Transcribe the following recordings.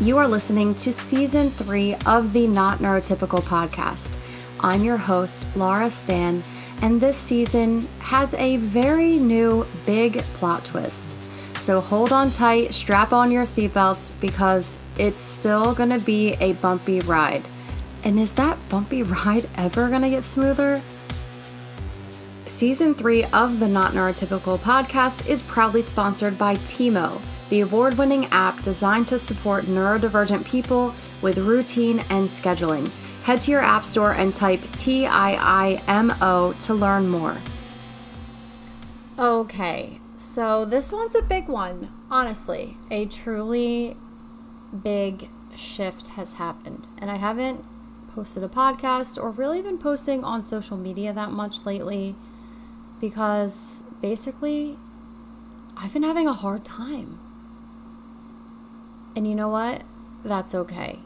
You are listening to season three of the Not Neurotypical podcast. I'm your host, Laura Stan, and this season has a very new big plot twist. So hold on tight, strap on your seatbelts, because it's still gonna be a bumpy ride. And is that bumpy ride ever gonna get smoother? Season 3 of the Not Neurotypical podcast is proudly sponsored by Tiimo, the award winning app designed to support neurodivergent people with routine and scheduling. Head to your app store and type T I I M O to learn more. Okay, so this one's a big one. Honestly, a truly big shift has happened. And I haven't posted a podcast or really been posting on social media that much lately because basically I've been having a hard time. And you know what? That's okay.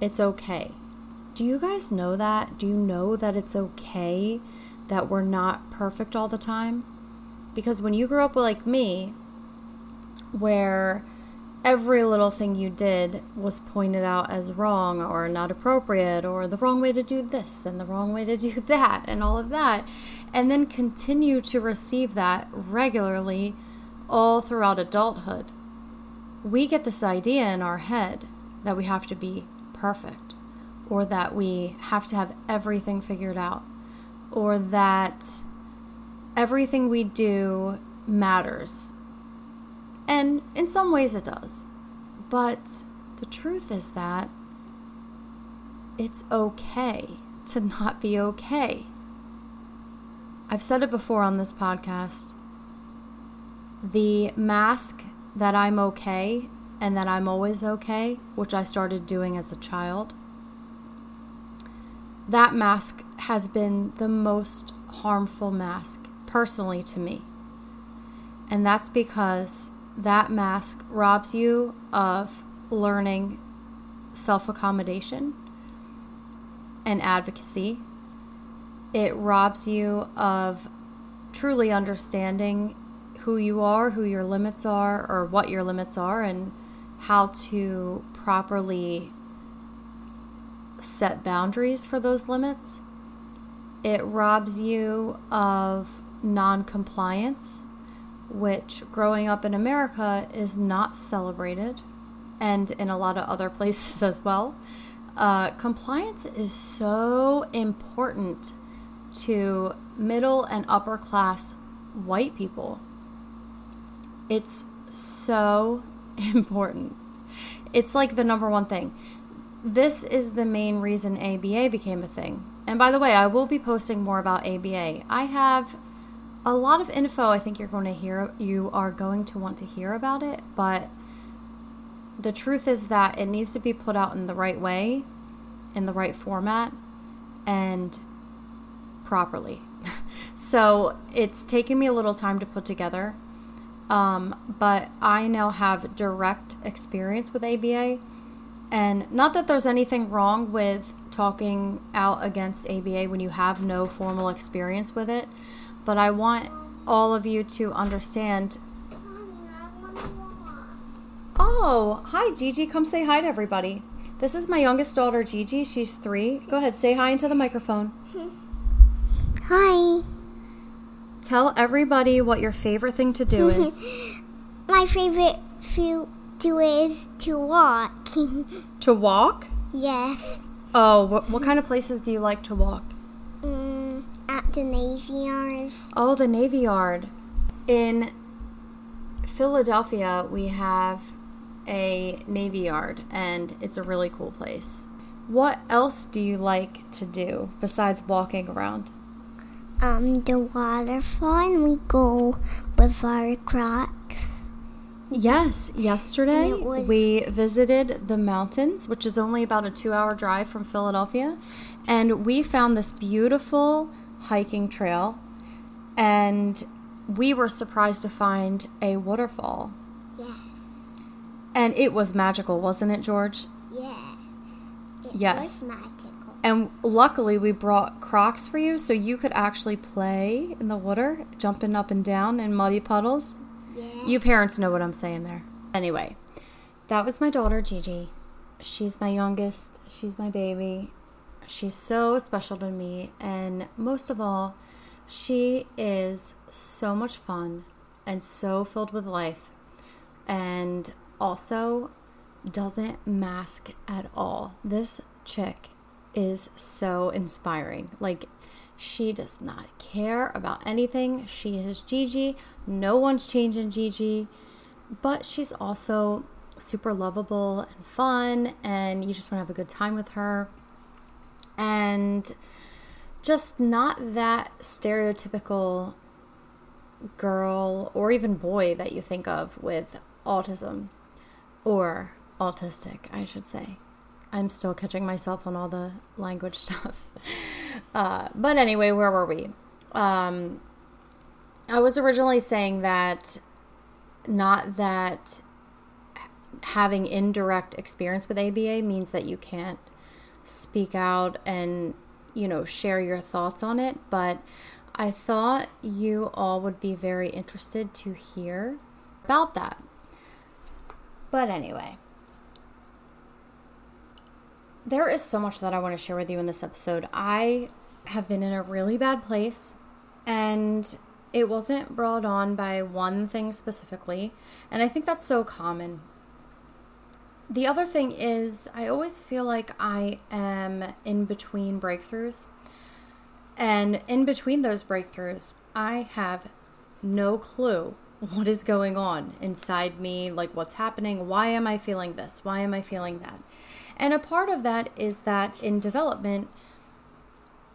It's okay. Do you guys know that? Do you know that it's okay that we're not perfect all the time? Because when you grew up like me, where every little thing you did was pointed out as wrong or not appropriate or the wrong way to do this and the wrong way to do that and all of that, and then continue to receive that regularly all throughout adulthood. We get this idea in our head that we have to be perfect or that we have to have everything figured out or that everything we do matters. And in some ways it does. But the truth is that it's okay to not be okay. I've said it before on this podcast. The mask that I'm okay and that I'm always okay, which I started doing as a child, that mask has been the most harmful mask personally to me. And that's because that mask robs you of learning self accommodation and advocacy it robs you of truly understanding who you are, who your limits are, or what your limits are, and how to properly set boundaries for those limits. It robs you of non compliance, which growing up in America is not celebrated, and in a lot of other places as well. Uh, compliance is so important to middle and upper class white people. It's so important. It's like the number one thing. This is the main reason ABA became a thing. And by the way, I will be posting more about ABA. I have a lot of info I think you're going to hear you are going to want to hear about it, but the truth is that it needs to be put out in the right way, in the right format, and properly. so it's taken me a little time to put together. Um, but I now have direct experience with ABA. And not that there's anything wrong with talking out against ABA when you have no formal experience with it, but I want all of you to understand. Oh, hi, Gigi. Come say hi to everybody. This is my youngest daughter, Gigi. She's three. Go ahead, say hi into the microphone. Hi. Tell everybody what your favorite thing to do is. My favorite thing to do is to walk. to walk? yes. Oh, what, what kind of places do you like to walk? Mm, at the Navy Yard. Oh, the Navy Yard. In Philadelphia, we have a Navy Yard, and it's a really cool place. What else do you like to do besides walking around? Um, the waterfall and we go with our crocs. Yes, yesterday was- we visited the mountains, which is only about a two hour drive from Philadelphia. And we found this beautiful hiking trail. And we were surprised to find a waterfall. Yes. And it was magical, wasn't it, George? Yes. It Yes. was magical. And luckily, we brought Crocs for you so you could actually play in the water, jumping up and down in muddy puddles. Yes. You parents know what I'm saying there. Anyway, that was my daughter, Gigi. She's my youngest, she's my baby. She's so special to me, and most of all, she is so much fun and so filled with life, and also doesn't mask at all. This chick is so inspiring. Like, she does not care about anything. She is Gigi. No one's changing Gigi. But she's also super lovable and fun, and you just want to have a good time with her. And just not that stereotypical girl or even boy that you think of with autism or autistic, I should say. I'm still catching myself on all the language stuff. Uh, but anyway, where were we? Um, I was originally saying that not that having indirect experience with ABA means that you can't speak out and, you know, share your thoughts on it, but I thought you all would be very interested to hear about that. But anyway, there is so much that I want to share with you in this episode. I have been in a really bad place, and it wasn't brought on by one thing specifically. And I think that's so common. The other thing is, I always feel like I am in between breakthroughs. And in between those breakthroughs, I have no clue what is going on inside me, like what's happening. Why am I feeling this? Why am I feeling that? And a part of that is that in development,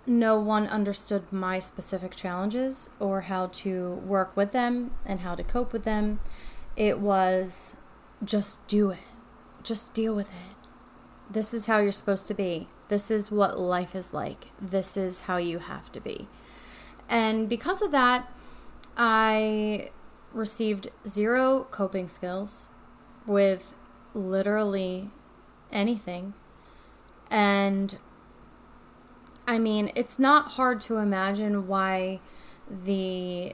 no one understood my specific challenges or how to work with them and how to cope with them. It was just do it, just deal with it. This is how you're supposed to be. This is what life is like. This is how you have to be. And because of that, I received zero coping skills with literally anything. And I mean, it's not hard to imagine why the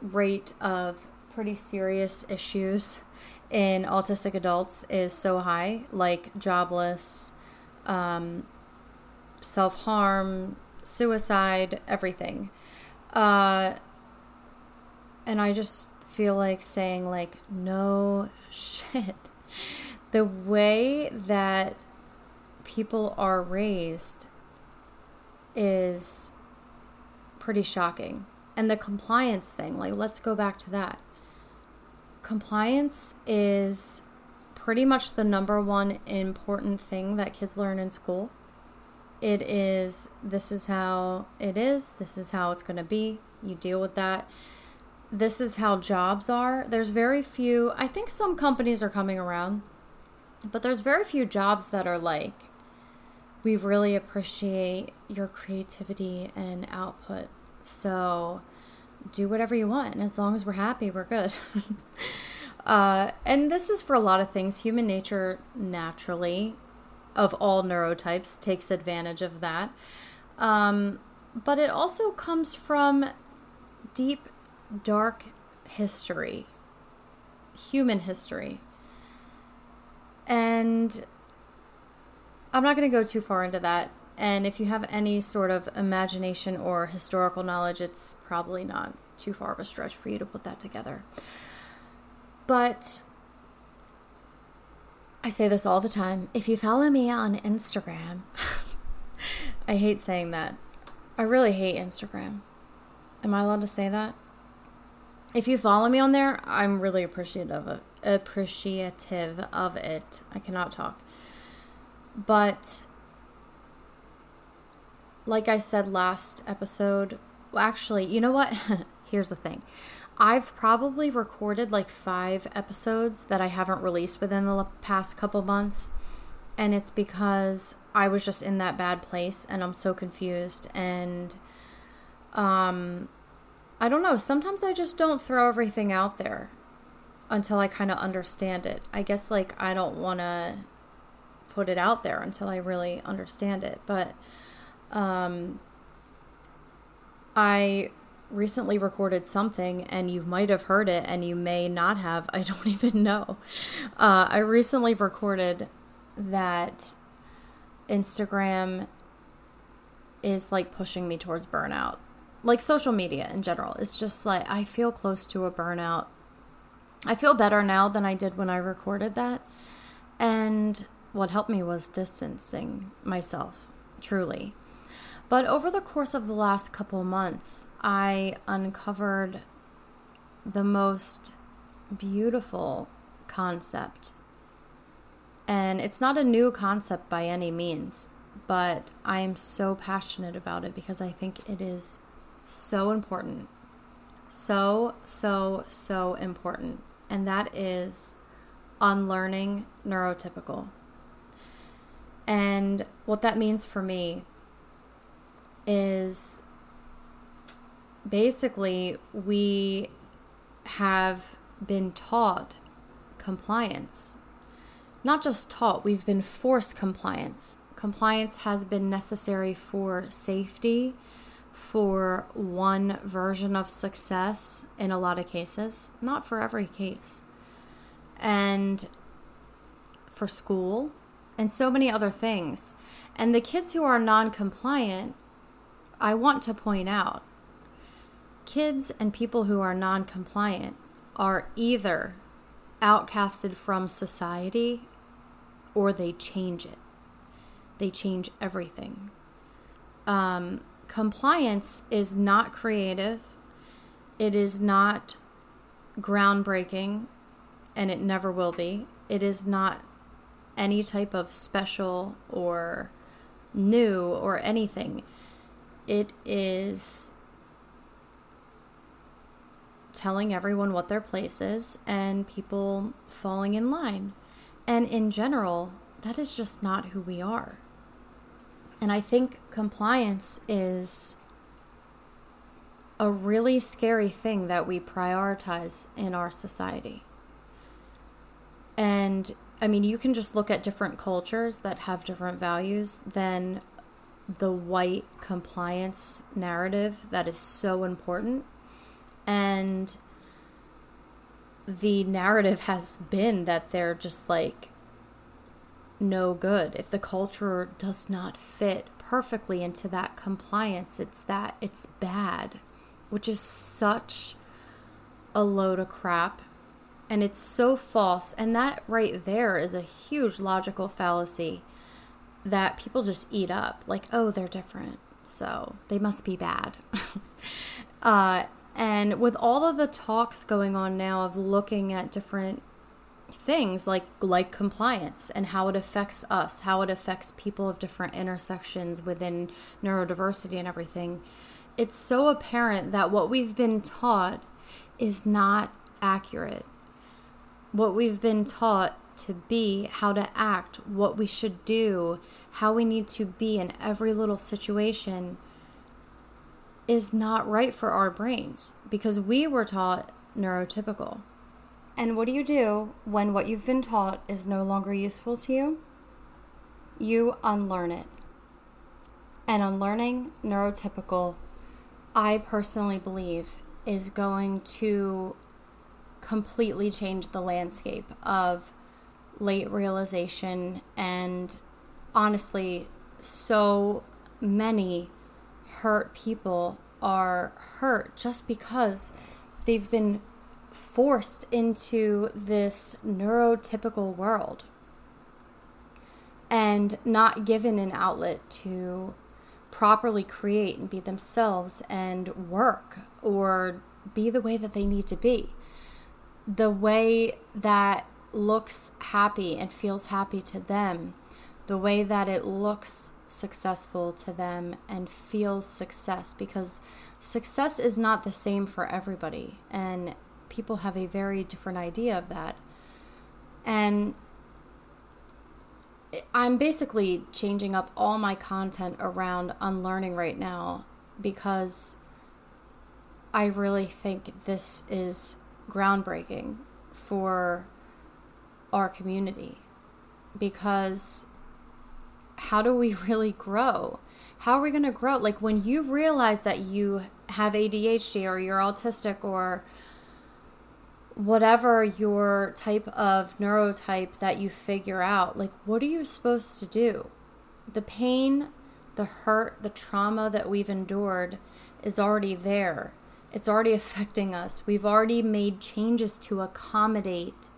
rate of pretty serious issues in autistic adults is so high, like jobless, um, self harm, suicide, everything. Uh, and I just feel like saying, like, no shit the way that people are raised is pretty shocking. And the compliance thing, like, let's go back to that. Compliance is pretty much the number one important thing that kids learn in school. It is, this is how it is, this is how it's going to be. You deal with that. This is how jobs are. There's very few, I think some companies are coming around but there's very few jobs that are like, we really appreciate your creativity and output. So do whatever you want. And as long as we're happy, we're good. uh, and this is for a lot of things. Human nature naturally, of all neurotypes, takes advantage of that. Um, but it also comes from deep, dark history, human history. And I'm not going to go too far into that. And if you have any sort of imagination or historical knowledge, it's probably not too far of a stretch for you to put that together. But I say this all the time. If you follow me on Instagram, I hate saying that. I really hate Instagram. Am I allowed to say that? If you follow me on there, I'm really appreciative of it appreciative of it. I cannot talk. But like I said last episode, well, actually, you know what? Here's the thing. I've probably recorded like five episodes that I haven't released within the past couple months. And it's because I was just in that bad place and I'm so confused. And um, I don't know. Sometimes I just don't throw everything out there until I kind of understand it. I guess like I don't want to put it out there until I really understand it, but um I recently recorded something, and you might have heard it, and you may not have. I don't even know. Uh, I recently recorded that Instagram is like pushing me towards burnout. Like social media in general. It's just like I feel close to a burnout. I feel better now than I did when I recorded that. And what helped me was distancing myself, truly. But over the course of the last couple months, I uncovered the most beautiful concept. And it's not a new concept by any means, but I am so passionate about it because I think it is so important. So, so, so important. And that is unlearning neurotypical. And what that means for me is basically we have been taught compliance. Not just taught, we've been forced compliance. Compliance has been necessary for safety, for one version of success in a lot of cases, not for every case, and for school, and so many other things. And the kids who are non compliant, I want to point out kids and people who are non compliant are either outcasted from society or they change it. They change everything. Um, compliance is not creative, it is not groundbreaking, and it never will be. It is not any type of special or new or anything. It is telling everyone what their place is and people falling in line. And in general, that is just not who we are. And I think compliance is a really scary thing that we prioritize in our society. And I mean, you can just look at different cultures that have different values than the white compliance narrative that is so important. And the narrative has been that they're just like no good. If the culture does not fit perfectly into that compliance, it's that it's bad, which is such a load of crap and it's so false. And that right there is a huge logical fallacy that people just eat up. Like, oh, they're different. So they must be bad. uh, and with all of the talks going on now of looking at different things like like compliance and how it affects us, how it affects people of different intersections within neurodiversity and everything, it's so apparent that what we've been taught is not accurate what we've been taught to be, how to act, what we should do, how we need to be in every little situation is not right for our brains because we were taught neurotypical. And what do you do when what you've been taught is no longer useful to you? You unlearn it. And unlearning neurotypical, I personally believe, is going to completely change the landscape of late realization and honestly so many hurt people are hurt just because they've been forced into this neurotypical world and not given an outlet to properly create and be themselves and work or be the way that they need to be. The way that looks happy and feels happy to them, the way that it looks successful to them and feels success because success is not the same for everybody. And people have a very different idea of that. And I'm basically changing up all my content around unlearning right now because I really think this is groundbreaking for our community because how do we really grow? How are we going to grow? Like when you realize that you have ADHD or you're autistic or whatever your type of neurotype that you figure out, like, what are you supposed to do? The pain, the hurt, the trauma that we've endured is already there. It's already affecting us. We've already made changes to accommodate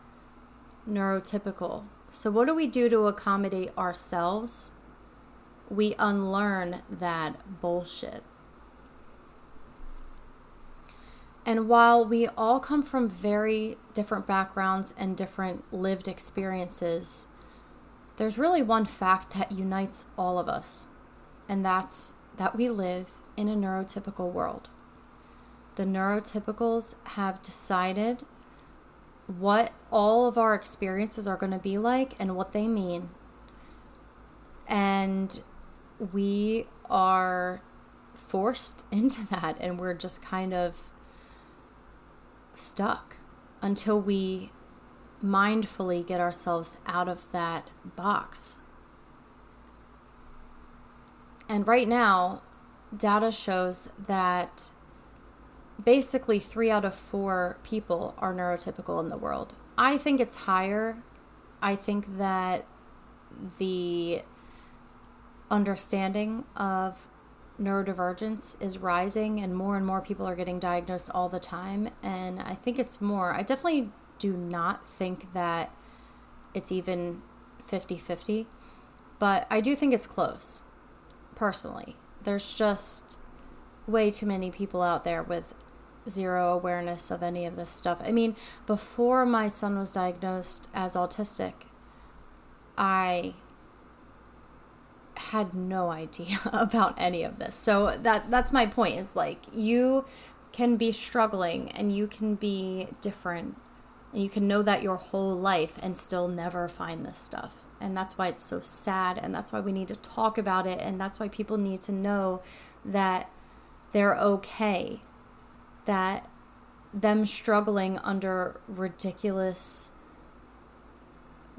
neurotypical. So, what do we do to accommodate ourselves? We unlearn that bullshit. And while we all come from very different backgrounds and different lived experiences, there's really one fact that unites all of us, and that's that we live in a neurotypical world. The neurotypicals have decided what all of our experiences are going to be like and what they mean. And we are forced into that, and we're just kind of stuck until we mindfully get ourselves out of that box. And right now, data shows that basically three out of four people are neurotypical in the world. I think it's higher. I think that the understanding of neurodivergence is rising and more and more people are getting diagnosed all the time. And I think it's more. I definitely do not think that it's even 50 50, but I do think it's close, personally. There's just way too many people out there with zero awareness of any of this stuff. I mean, before my son was diagnosed as autistic, I had no idea about any of this. So that that's my point is like you can be struggling and you can be different and you can know that your whole life and still never find this stuff. And that's why it's so sad and that's why we need to talk about it and that's why people need to know that they're okay. That them struggling under ridiculous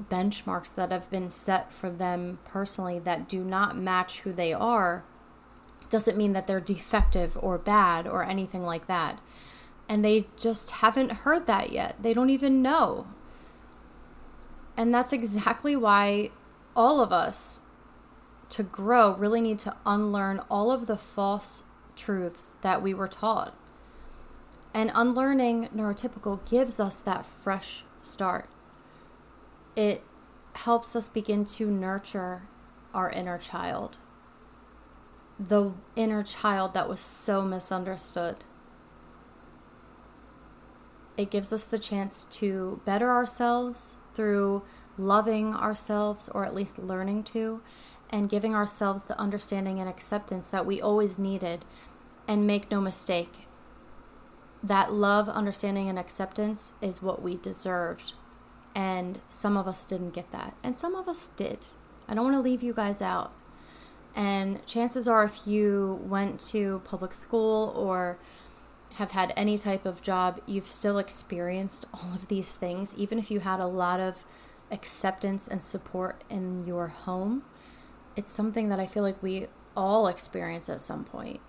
benchmarks that have been set for them personally that do not match who they are doesn't mean that they're defective or bad or anything like that. And they just haven't heard that yet. They don't even know. And that's exactly why all of us, to grow, really need to unlearn all of the false truths that we were taught. And unlearning neurotypical gives us that fresh start it helps us begin to nurture our inner child. The inner child that was so misunderstood. It gives us the chance to better ourselves through loving ourselves, or at least learning to, and giving ourselves the understanding and acceptance that we always needed. And make no mistake, that love, understanding, and acceptance is what we deserved and some of us didn't get that. And some of us did. I don't want to leave you guys out. And chances are, if you went to public school or have had any type of job, you've still experienced all of these things, even if you had a lot of acceptance and support in your home. It's something that I feel like we all experience at some point.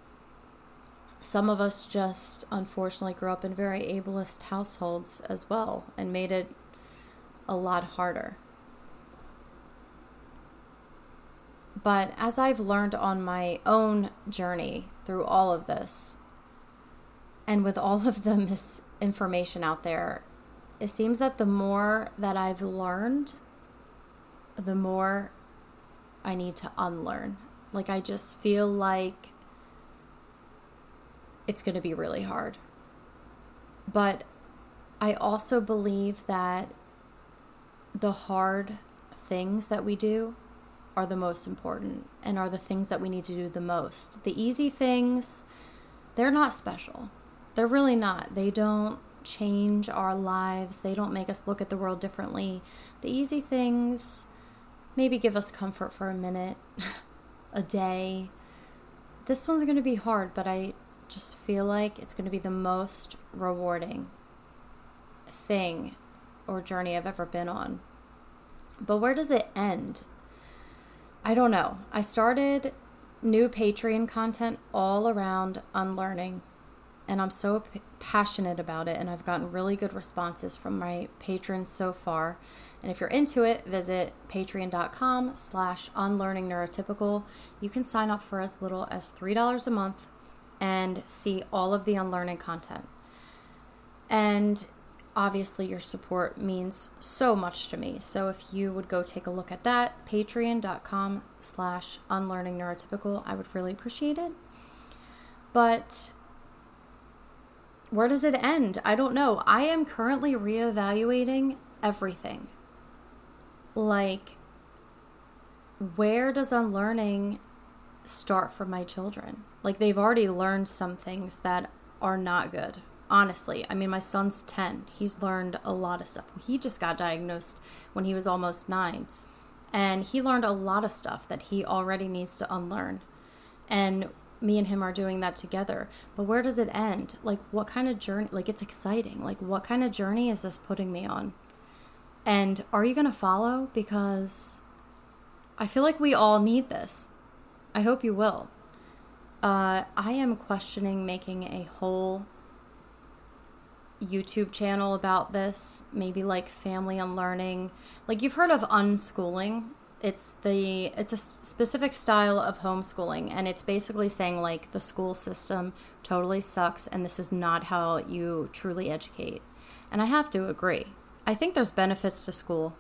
Some of us just unfortunately grew up in very ableist households as well and made it a lot harder. But as I've learned on my own journey through all of this, and with all of the misinformation out there, it seems that the more that I've learned, the more I need to unlearn. Like, I just feel like it's going to be really hard. But I also believe that the hard things that we do are the most important and are the things that we need to do the most. The easy things, they're not special. They're really not. They don't change our lives, they don't make us look at the world differently. The easy things maybe give us comfort for a minute, a day. This one's going to be hard, but I just feel like it's going to be the most rewarding thing or journey I've ever been on. But where does it end? I don't know. I started new Patreon content all around unlearning and I'm so p- passionate about it, and I've gotten really good responses from my patrons so far. And if you're into it, visit patreon.com slash unlearning neurotypical. You can sign up for as little as $3 a month and see all of the unlearning content. And obviously your support means so much to me. So if you would go take a look at that, patreon.com slash unlearning neurotypical, I would really appreciate it. But where does it end? I don't know. I am currently reevaluating everything. Like, where does unlearning start for my children? Like, they've already learned some things that are not good. Honestly, I mean, my son's 10. He's learned a lot of stuff. He just got diagnosed when he was almost nine. And he learned a lot of stuff that he already needs to unlearn. And me and him are doing that together. But where does it end? Like, what kind of journey? Like, it's exciting. Like, what kind of journey is this putting me on? And are you going to follow? Because I feel like we all need this. I hope you will. Uh, I am questioning making a whole YouTube channel about this, maybe like family unlearning. Like you've heard of unschooling. It's the it's a specific style of homeschooling and it's basically saying like the school system totally sucks and this is not how you truly educate. And I have to agree. I think there's benefits to school.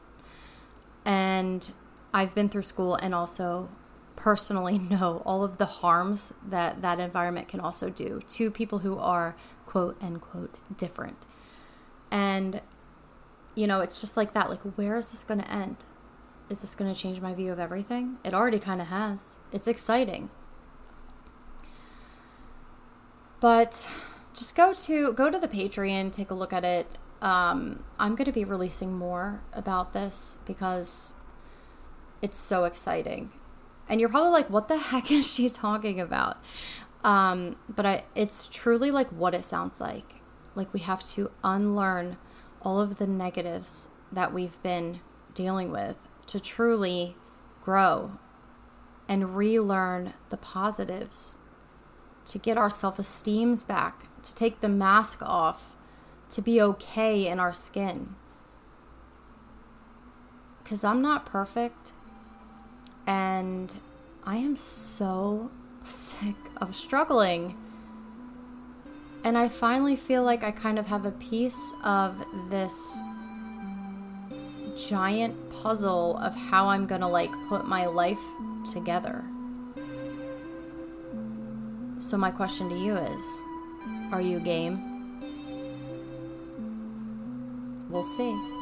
And I've been through school and also personally know all of the harms that that environment can also do to people who are quote unquote different. And you know, it's just like that like where is this going to end? Is this going to change my view of everything? It already kind of has. It's exciting. But just go to go to the Patreon, take a look at it. Um, I'm going to be releasing more about this because it's so exciting. And you're probably like, what the heck is she talking about? Um, but I, it's truly like what it sounds like. Like we have to unlearn all of the negatives that we've been dealing with to truly grow and relearn the positives, to get our self esteems back, to take the mask off, to be okay in our skin. Because I'm not perfect. And I am so sick of struggling. And I finally feel like I kind of have a piece of this giant puzzle of how I'm gonna like put my life together. So, my question to you is Are you game? We'll see.